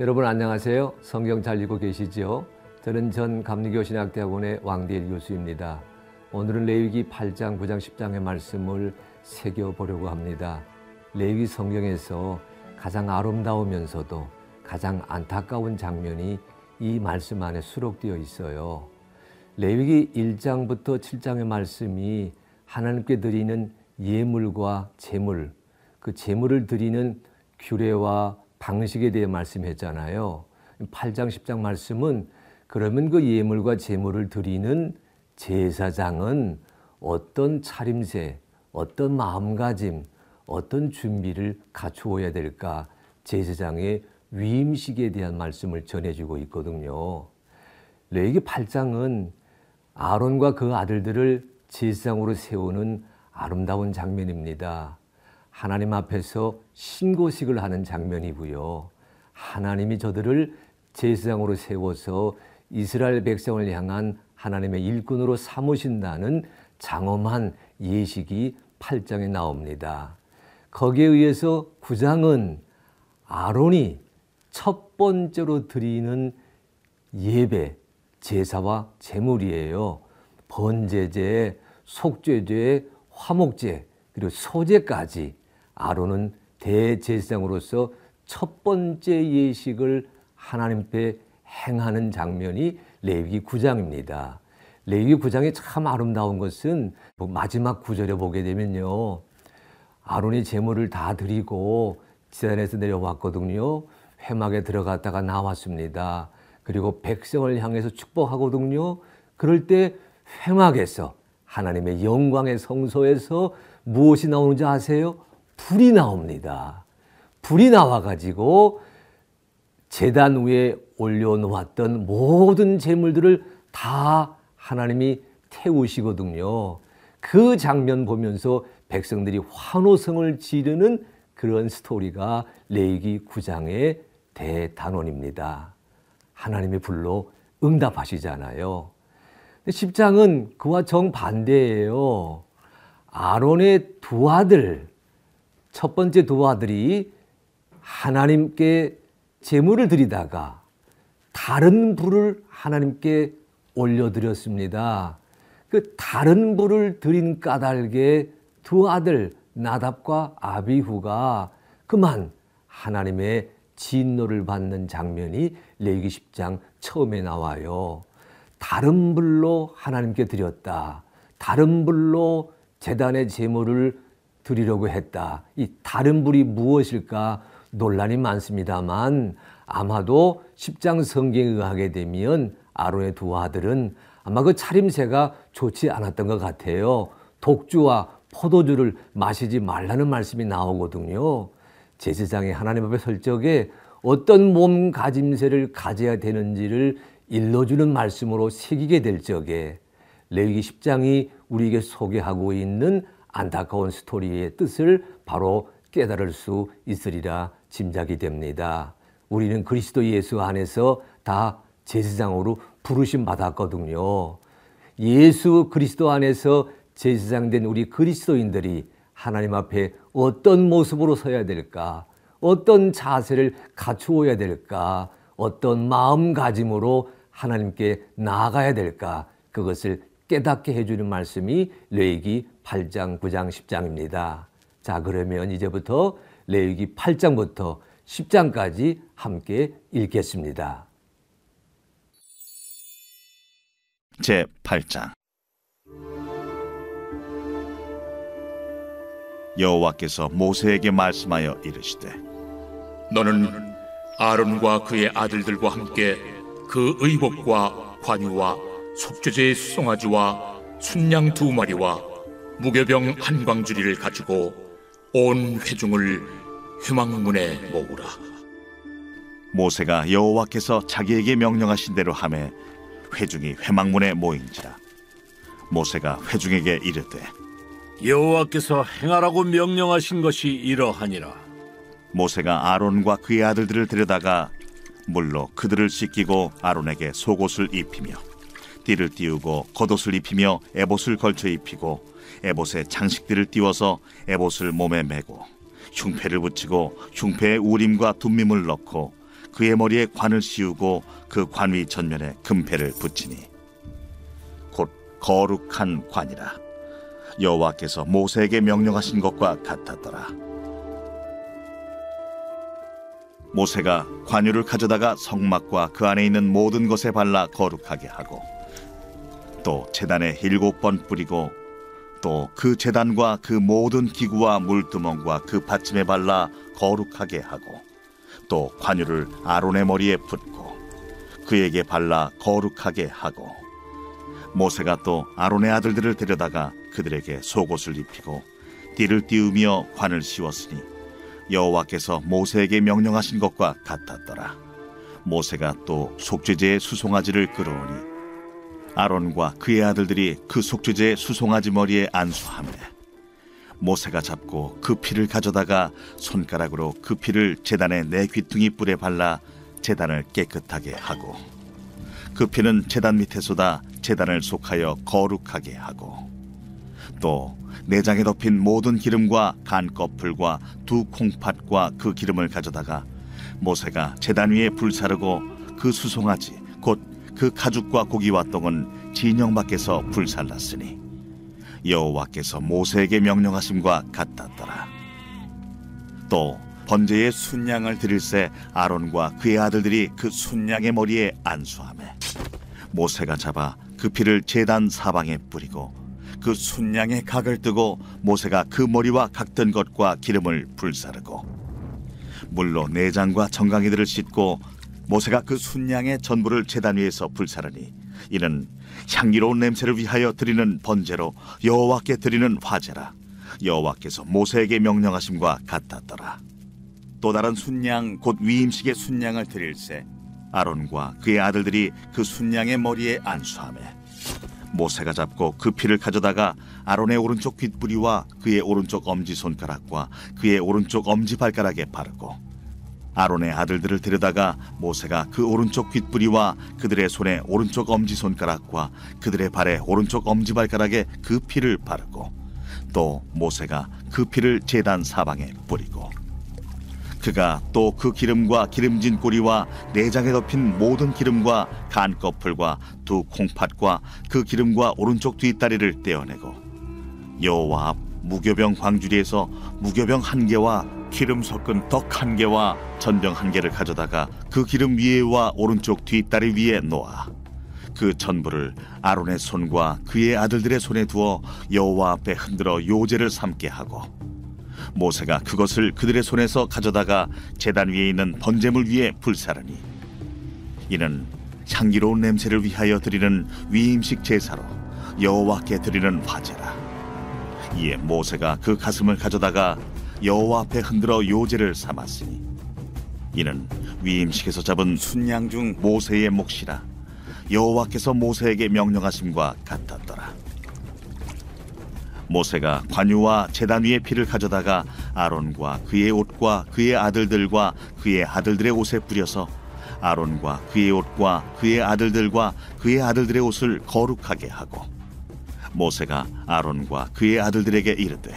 여러분 안녕하세요. 성경 잘 읽고 계시지요? 저는 전 감리교 신학대학원의 왕대일 교수입니다. 오늘은 레위기 8장, 9장, 10장의 말씀을 새겨 보려고 합니다. 레위기 성경에서 가장 아름다우면서도 가장 안타까운 장면이 이 말씀 안에 수록되어 있어요. 레위기 1장부터 7장의 말씀이 하나님께 드리는 예물과 제물, 그 제물을 드리는 규례와 방식에 대해 말씀했잖아요. 8장 10장 말씀은 그러면 그 예물과 제물을 드리는 제사장은 어떤 차림새, 어떤 마음가짐, 어떤 준비를 갖추어야 될까? 제사장의 위임식에 대한 말씀을 전해주고 있거든요. 레기 8장은 아론과 그 아들들을 제사장으로 세우는 아름다운 장면입니다. 하나님 앞에서 신고식을 하는 장면이고요. 하나님이 저들을 제사장으로 세워서 이스라엘 백성을 향한 하나님의 일꾼으로 삼으신다는 장엄한 예식이 8장에 나옵니다. 거기에 의해서 9장은 아론이 첫 번째로 드리는 예배, 제사와 제물이에요. 번제제, 속죄제, 화목제, 그리고 소제까지 아론은 대제사장으로서 첫 번째 예식을 하나님께 행하는 장면이 레위기 9장입니다. 레위기 9장이 참 아름다운 것은 뭐 마지막 구절에 보게 되면요. 아론이 제물을 다 드리고 지단에서 내려왔거든요. 회막에 들어갔다가 나왔습니다. 그리고 백성을 향해서 축복하거든요. 그럴 때 회막에서 하나님의 영광의 성소에서 무엇이 나오는지 아세요? 불이 나옵니다. 불이 나와가지고 재단 위에 올려놓았던 모든 재물들을 다 하나님이 태우시거든요. 그 장면 보면서 백성들이 환호성을 지르는 그런 스토리가 레이기 9장의 대단원입니다. 하나님의 불로 응답하시잖아요. 10장은 그와 정반대예요. 아론의 두 아들, 첫 번째 두 아들이 하나님께 제물을 드리다가 다른 불을 하나님께 올려드렸습니다. 그 다른 불을 드린 까닭에 두 아들 나답과 아비후가 그만 하나님의 진노를 받는 장면이 레기 10장 처음에 나와요. 다른 불로 하나님께 드렸다. 다른 불로 재단의 제물을 드리려고 했다. 이 다른 불이 무엇일까 논란이 많습니다만 아마도 10장 성경에 의하게 되면 아론의 두 아들은 아마 그 차림새가 좋지 않았던 것 같아요. 독주와 포도주를 마시지 말라는 말씀이 나오거든요. 제사장이 하나님 앞에 설 적에 어떤 몸가짐새를 가져야 되는지를 일러주는 말씀으로 새기게 될 적에 레위기 10장이 우리에게 소개하고 있는 안타까운 스토리의 뜻을 바로 깨달을 수 있으리라 짐작이 됩니다. 우리는 그리스도 예수 안에서 다 제사장으로 부르심 받았거든요. 예수 그리스도 안에서 제사장 된 우리 그리스도인들이 하나님 앞에 어떤 모습으로 서야 될까? 어떤 자세를 갖추어야 될까? 어떤 마음가짐으로 하나님께 나아가야 될까? 그것을 깨닫게 해주는 말씀이 레이기 8장, 9장, 10장입니다. 자, 그러면 이제부터 레이기 8장부터 10장까지 함께 읽겠습니다. 제 8장 여호와께서 모세에게 말씀하여 이르시되 너는 아론과 그의 아들들과 함께 그 의복과 관유와 속죄제의 수송아지와 순양 두 마리와 무교병 한 광주리를 가지고 온 회중을 휴망문에 모으라. 모세가 여호와께서 자기에게 명령하신 대로 하매 회중이 회망문에 모인지라 모세가 회중에게 이르되 여호와께서 행하라고 명령하신 것이 이러하니라. 모세가 아론과 그의 아들들을 데려다가 물로 그들을 씻기고 아론에게 속옷을 입히며 띠를 띄우고 겉옷을 입히며 에봇을 걸쳐 입히고 에봇에 장식들을 띄워서 에봇을 몸에 메고 흉패를 붙이고 흉패에 우림과 둠밈을 넣고 그의 머리에 관을 씌우고 그 관위 전면에 금패를 붙이니 곧 거룩한 관이라. 여호와께서 모세에게 명령하신 것과 같았더라. 모세가 관유를 가져다가 성막과 그 안에 있는 모든 것에 발라 거룩하게 하고 또 제단에 일곱 번 뿌리고 또그 제단과 그 모든 기구와 물두멍과 그 받침에 발라 거룩하게 하고 또 관유를 아론의 머리에 붓고 그에게 발라 거룩하게 하고 모세가 또 아론의 아들들을 데려다가 그들에게 속옷을 입히고 띠를 띄우며 관을 씌웠으니 여호와께서 모세에게 명령하신 것과 같았더라. 모세가 또 속죄제의 수송아지를 끌어오니 아론과 그의 아들들이 그 속죄제의 수송아지 머리에 안수하며 모세가 잡고 그 피를 가져다가 손가락으로 그 피를 제단의 네 귀퉁이 뿔에 발라 제단을 깨끗하게 하고 그 피는 제단 밑에 쏟아 제단을 속하여 거룩하게 하고 또 내장에 덮인 모든 기름과 간 껍풀과 두 콩팥과 그 기름을 가져다가 모세가 제단 위에 불사르고 그 수송아지 곧 그 가죽과 고기와 똥은 진영 밖에서 불살랐으니 여호와께서 모세에게 명령하심과 같았더라. 또 번제의 순양을 드릴새 아론과 그의 아들들이 그 순양의 머리에 안수하매 모세가 잡아 그 피를 제단 사방에 뿌리고 그 순양의 각을 뜨고 모세가 그 머리와 각든 것과 기름을 불사르고 물로 내장과 정강이들을 씻고 모세가 그 순양의 전부를 제단 위에서 불사르니 이는 향기로운 냄새를 위하여 드리는 번제로 여호와께 드리는 화제라. 여호와께서 모세에게 명령하심과 같았더라. 또 다른 순양 곧 위임식의 순양을 드릴새 아론과 그의 아들들이 그 순양의 머리에 안수하매 모세가 잡고 그 피를 가져다가 아론의 오른쪽 귓부리와 그의 오른쪽 엄지 손가락과 그의 오른쪽 엄지 발가락에 바르고 아론의 아들들을 데려다가 모세가 그 오른쪽 귓부리와 그들의 손에 오른쪽 엄지 손가락과 그들의 발에 오른쪽 엄지 발가락에 그 피를 바르고 또 모세가 그 피를 제단 사방에 뿌리고 그가 또 그 기름과 기름진 꼬리와 내장에 덮인 모든 기름과 간 껍풀과 두 콩팥과 그 기름과 오른쪽 뒷다리를 떼어내고 여호와 앞 무교병 광주리에서 무교병 한 개와 기름 섞은 떡한 개와 전병 한 개를 가져다가 그 기름 위에와 오른쪽 뒷다리 위에 놓아. 그 전부를 아론의 손과 그의 아들들의 손에 두어 여호와 앞에 흔들어 요제를 삼게 하고 모세가 그것을 그들의 손에서 가져다가 제단 위에 있는 번제물 위에 불사르니 이는 향기로운 냄새를 위하여 드리는 위임식 제사로 여호와께 드리는 화제라. 이에 모세가 그 가슴을 가져다가 여호와 앞에 흔들어 요제를 삼았으니 이는 위임식에서 잡은 순양 중 모세의 몫이라 여호와께서 모세에게 명령하심과 같았더라. 모세가 관유와 제단 위의 피를 가져다가 아론과 그의 옷과 그의 아들들과 그의 아들들의 옷에 뿌려서 아론과 그의 옷과 그의 아들들과 그의 아들들의 옷을 거룩하게 하고 모세가 아론과 그의 아들들에게 이르되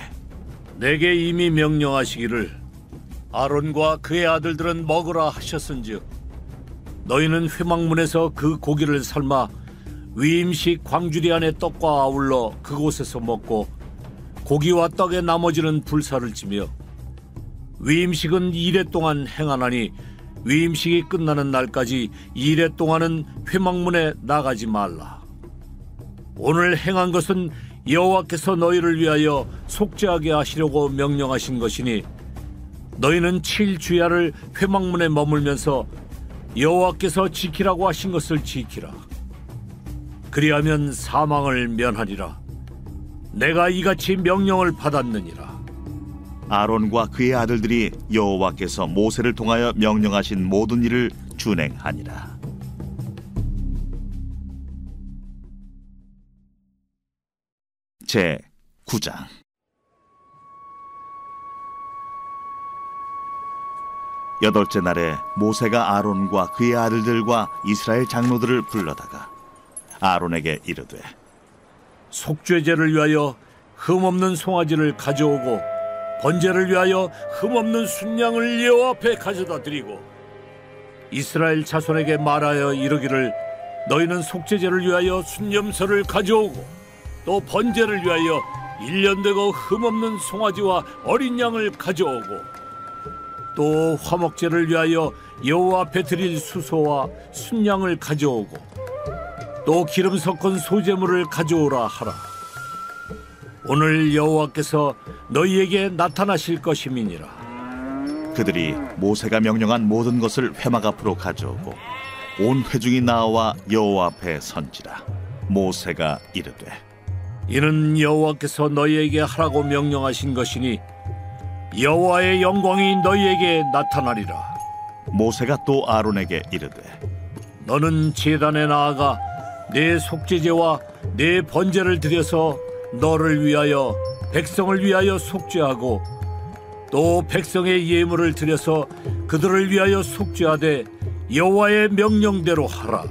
내게 이미 명령하시기를 아론과 그의 아들들은 먹으라 하셨은즉 너희는 회막문에서 그 고기를 삶아 위임식 광주리 안의 떡과 아울러 그곳에서 먹고 고기와 떡의 나머지는 불사를 지며 위임식은 이래 동안 행하나니 위임식이 끝나는 날까지 이래 동안은 회막문에 나가지 말라. 오늘 행한 것은 여호와께서 너희를 위하여 속죄하게 하시려고 명령하신 것이니 너희는 칠 주야를 회막문에 머물면서 여호와께서 지키라고 하신 것을 지키라. 그리하면 사망을 면하리라. 내가 이같이 명령을 받았느니라. 아론과 그의 아들들이 여호와께서 모세를 통하여 명령하신 모든 일을 준행하니라 제 9장. 여덟째 날에 모세가 아론과 그의 아들들과 이스라엘 장로들을 불러다가 아론에게 이르되 속죄제를 위하여 흠없는 송아지를 가져오고 번제를 위하여 흠없는 순양을 여호와 앞에 가져다 드리고 이스라엘 자손에게 말하여 이르기를 너희는 속죄제를 위하여 순념서를 가져오고 또 번제를 위하여 일년되고 흠없는 송아지와 어린 양을 가져오고 또 화목제를 위하여 여호와 앞에 드릴 수소와 순양을 가져오고 또 기름 섞은 소재물을 가져오라 하라. 오늘 여호와께서 너희에게 나타나실 것임이니라. 그들이 모세가 명령한 모든 것을 회막 앞으로 가져오고 온 회중이 나와 여호와 앞에 선지라 모세가 이르되 이는 여호와께서 너희에게 하라고 명령하신 것이니 여호와의 영광이 너희에게 나타나리라. 모세가 또 아론에게 이르되 너는 제단에 나아가 내 속죄제와 내 번제를 드려서 너를 위하여 백성을 위하여 속죄하고 또 백성의 예물을 드려서 그들을 위하여 속죄하되 여호와의 명령대로 하라.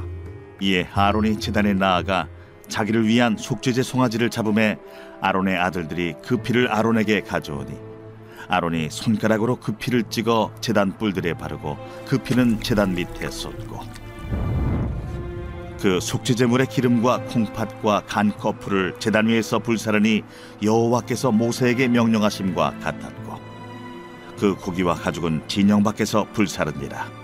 이에 아론이 제단에 나아가 자기를 위한 속죄제 송아지를 잡음에 아론의 아들들이 그 피를 아론에게 가져오니 아론이 손가락으로 그 피를 찍어 제단 뿔들에 바르고 그 피는 제단 밑에 쏟고 그 속죄제물의 기름과 콩팥과 간 거풀을 제단 위에서 불사르니 여호와께서 모세에게 명령하심과 같았고 그 고기와 가죽은 진영 밖에서 불사르니라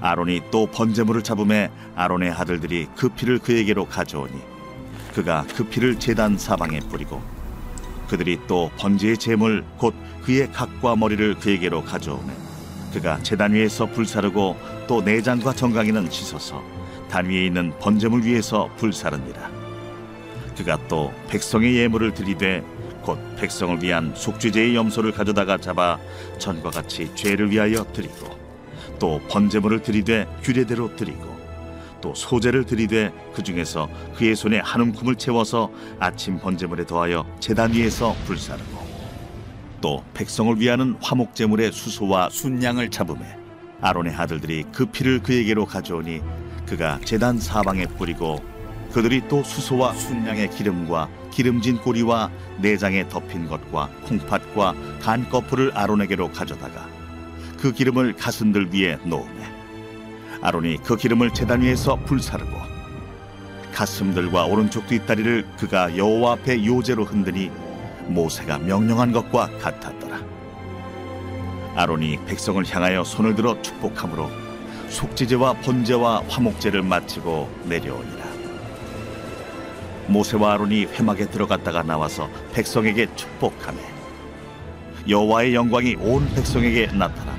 아론이 또 번제물을 잡음에 아론의 아들들이 그 피를 그에게로 가져오니 그가 그 피를 제단 사방에 뿌리고 그들이 또 번제의 제물 곧 그의 각과 머리를 그에게로 가져오매 그가 제단 위에서 불사르고 또 내장과 정강이는 씻어서 단 위에 있는 번제물 위에서 불사르니라 그가 또 백성의 예물을 드리되 곧 백성을 위한 속죄제의 염소를 가져다가 잡아 전과 같이 죄를 위하여 드리고 또 번제물을 드리되 규례대로 드리고 또 소제를 드리되 그 중에서 그의 손에 한 움큼을 채워서 아침 번제물에 더하여 제단 위에서 불사르고 또 백성을 위하는 화목 제물의 수소와 순양을 잡음에 아론의 아들들이 그 피를 그에게로 가져오니 그가 제단 사방에 뿌리고 그들이 또 수소와 순양의 기름과 기름진 꼬리와 내장에 덮인 것과 콩팥과 간 거풀을 아론에게로 가져다가 그 기름을 가슴들 위에 놓으매 아론이 그 기름을 제단 위에서 불사르고 가슴들과 오른쪽 뒷다리를 그가 여호와 앞에 요제로 흔드니 모세가 명령한 것과 같았더라. 아론이 백성을 향하여 손을 들어 축복함으로 속죄제와 번제와 화목제를 마치고 내려오니라. 모세와 아론이 회막에 들어갔다가 나와서 백성에게 축복하며 여호와의 영광이 온 백성에게 나타나며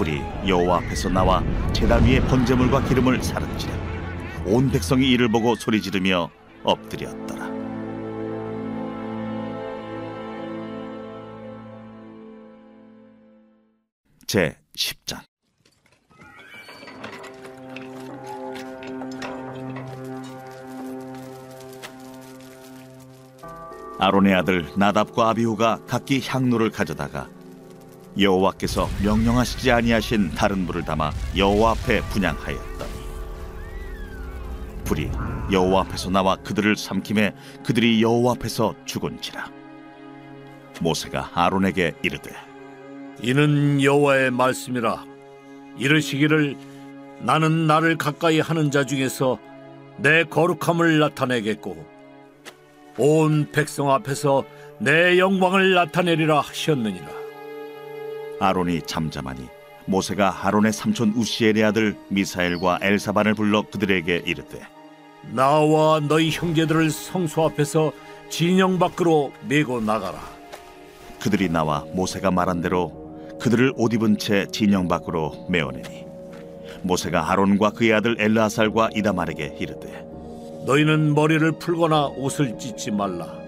불이 여호와 앞에서 나와 제단 위에 번제물과 기름을 사른지라. 온 백성이 이를 보고 소리 지르며 엎드렸더라. 제 10장. 아론의 아들 나답과 아비후가 각기 향로를 가져다가 여호와께서 명령하시지 아니하신 다른 불을 담아 여호와 앞에 분양하였더니 불이 여호와 앞에서 나와 그들을 삼킴에 그들이 여호와 앞에서 죽은지라. 모세가 아론에게 이르되 이는 여호와의 말씀이라. 이르시기를 나는 나를 가까이 하는 자 중에서 내 거룩함을 나타내겠고 온 백성 앞에서 내 영광을 나타내리라 하셨느니라 아론이 잠잠하니 모세가 아론의 삼촌 우시엘의 아들 미사엘과 엘사반을 불러 그들에게 이르되 나와 너희 형제들을 성소 앞에서 진영 밖으로 메고 나가라 그들이 나와 모세가 말한 대로 그들을 옷 입은 채 진영 밖으로 메어내니 모세가 아론과 그의 아들 엘르아살과 이다말에게 이르되 너희는 머리를 풀거나 옷을 찢지 말라.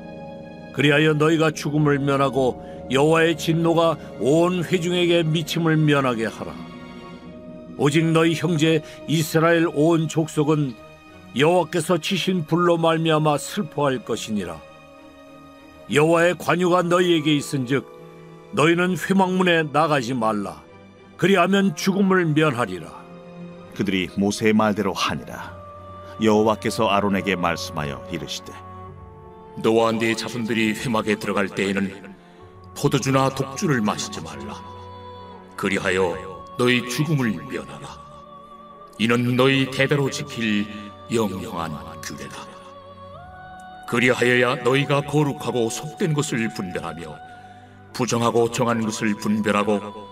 그리하여 너희가 죽음을 면하고 여호와의 진노가 온 회중에게 미침을 면하게 하라. 오직 너희 형제 이스라엘 온 족속은 여호와께서 치신 불로 말미암아 슬퍼할 것이니라. 여호와의 관유가 너희에게 있은즉 너희는 회막문에 나가지 말라. 그리하면 죽음을 면하리라. 그들이 모세의 말대로 하니라 여호와께서 아론에게 말씀하여 이르시되 너와 네 자손들이 회막에 들어갈 때에는 포도주나 독주를 마시지 말라. 그리하여 너희 죽음을 면하라. 이는 너희 대대로 지킬 영영한 규례다. 그리하여야 너희가 거룩하고 속된 것을 분별하며 부정하고 정한 것을 분별하고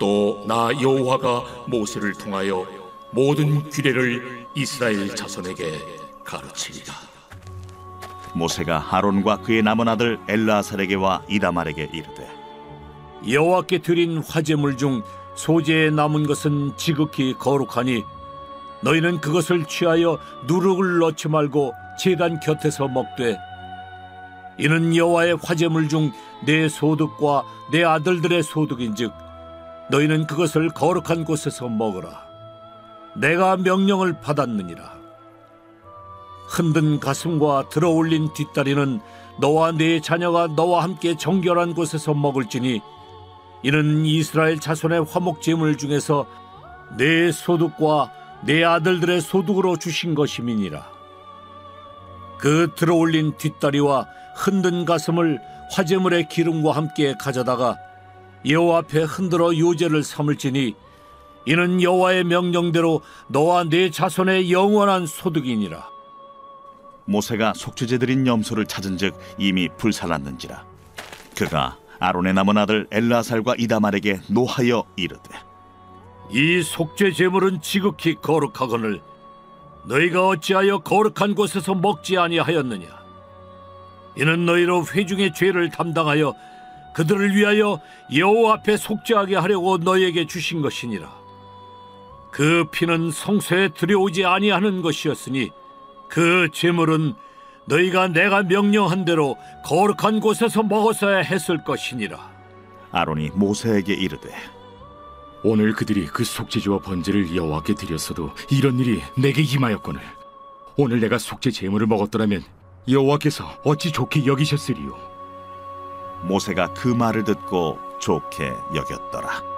또 나 여호와가 모세를 통하여 모든 규례를 이스라엘 자손에게 가르치리라. 모세가 아론과 그의 남은 아들 엘라살에게와 이다말에게 이르되 여호와께 드린 화제물 중 소재에 남은 것은 지극히 거룩하니 너희는 그것을 취하여 누룩을 넣지 말고 제단 곁에서 먹되 이는 여호와의 화제물 중 내 소득과 내 아들들의 소득인즉 너희는 그것을 거룩한 곳에서 먹으라. 내가 명령을 받았느니라 흔든 가슴과 들어올린 뒷다리는 너와 네 자녀가 너와 함께 정결한 곳에서 먹을지니 이는 이스라엘 자손의 화목 제물 중에서 내 소득과 내 아들들의 소득으로 주신 것임이니라. 그 들어올린 뒷다리와 흔든 가슴을 화제물의 기름과 함께 가져다가 여호와 앞에 흔들어 요제를 삼을지니 이는 여호와의 명령대로 너와 네 자손의 영원한 소득이니라. 모세가 속죄제 드린 염소를 찾은즉 이미 불살랐는지라. 그가 아론의 남은 아들 엘라살과 이다말에게 노하여 이르되 이 속죄 제물은 지극히 거룩하거늘 너희가 어찌하여 거룩한 곳에서 먹지 아니하였느냐? 이는 너희로 회중의 죄를 담당하여 그들을 위하여 여호와 앞에 속죄하게 하려고 너희에게 주신 것이니라. 그 피는 성소에 들여오지 아니하는 것이었으니 그 제물은 너희가 내가 명령한 대로 거룩한 곳에서 먹었어야 했을 것이니라. 아론이 모세에게 이르되 오늘 그들이 그 속죄제와 번제를 여호와께 드렸어도 이런 일이 내게 임하였거늘. 오늘 내가 속죄 제물을 먹었더라면 여호와께서 어찌 좋게 여기셨으리요? 모세가 그 말을 듣고 좋게 여겼더라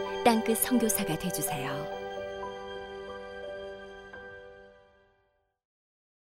땅끝 선교사가 되주세요.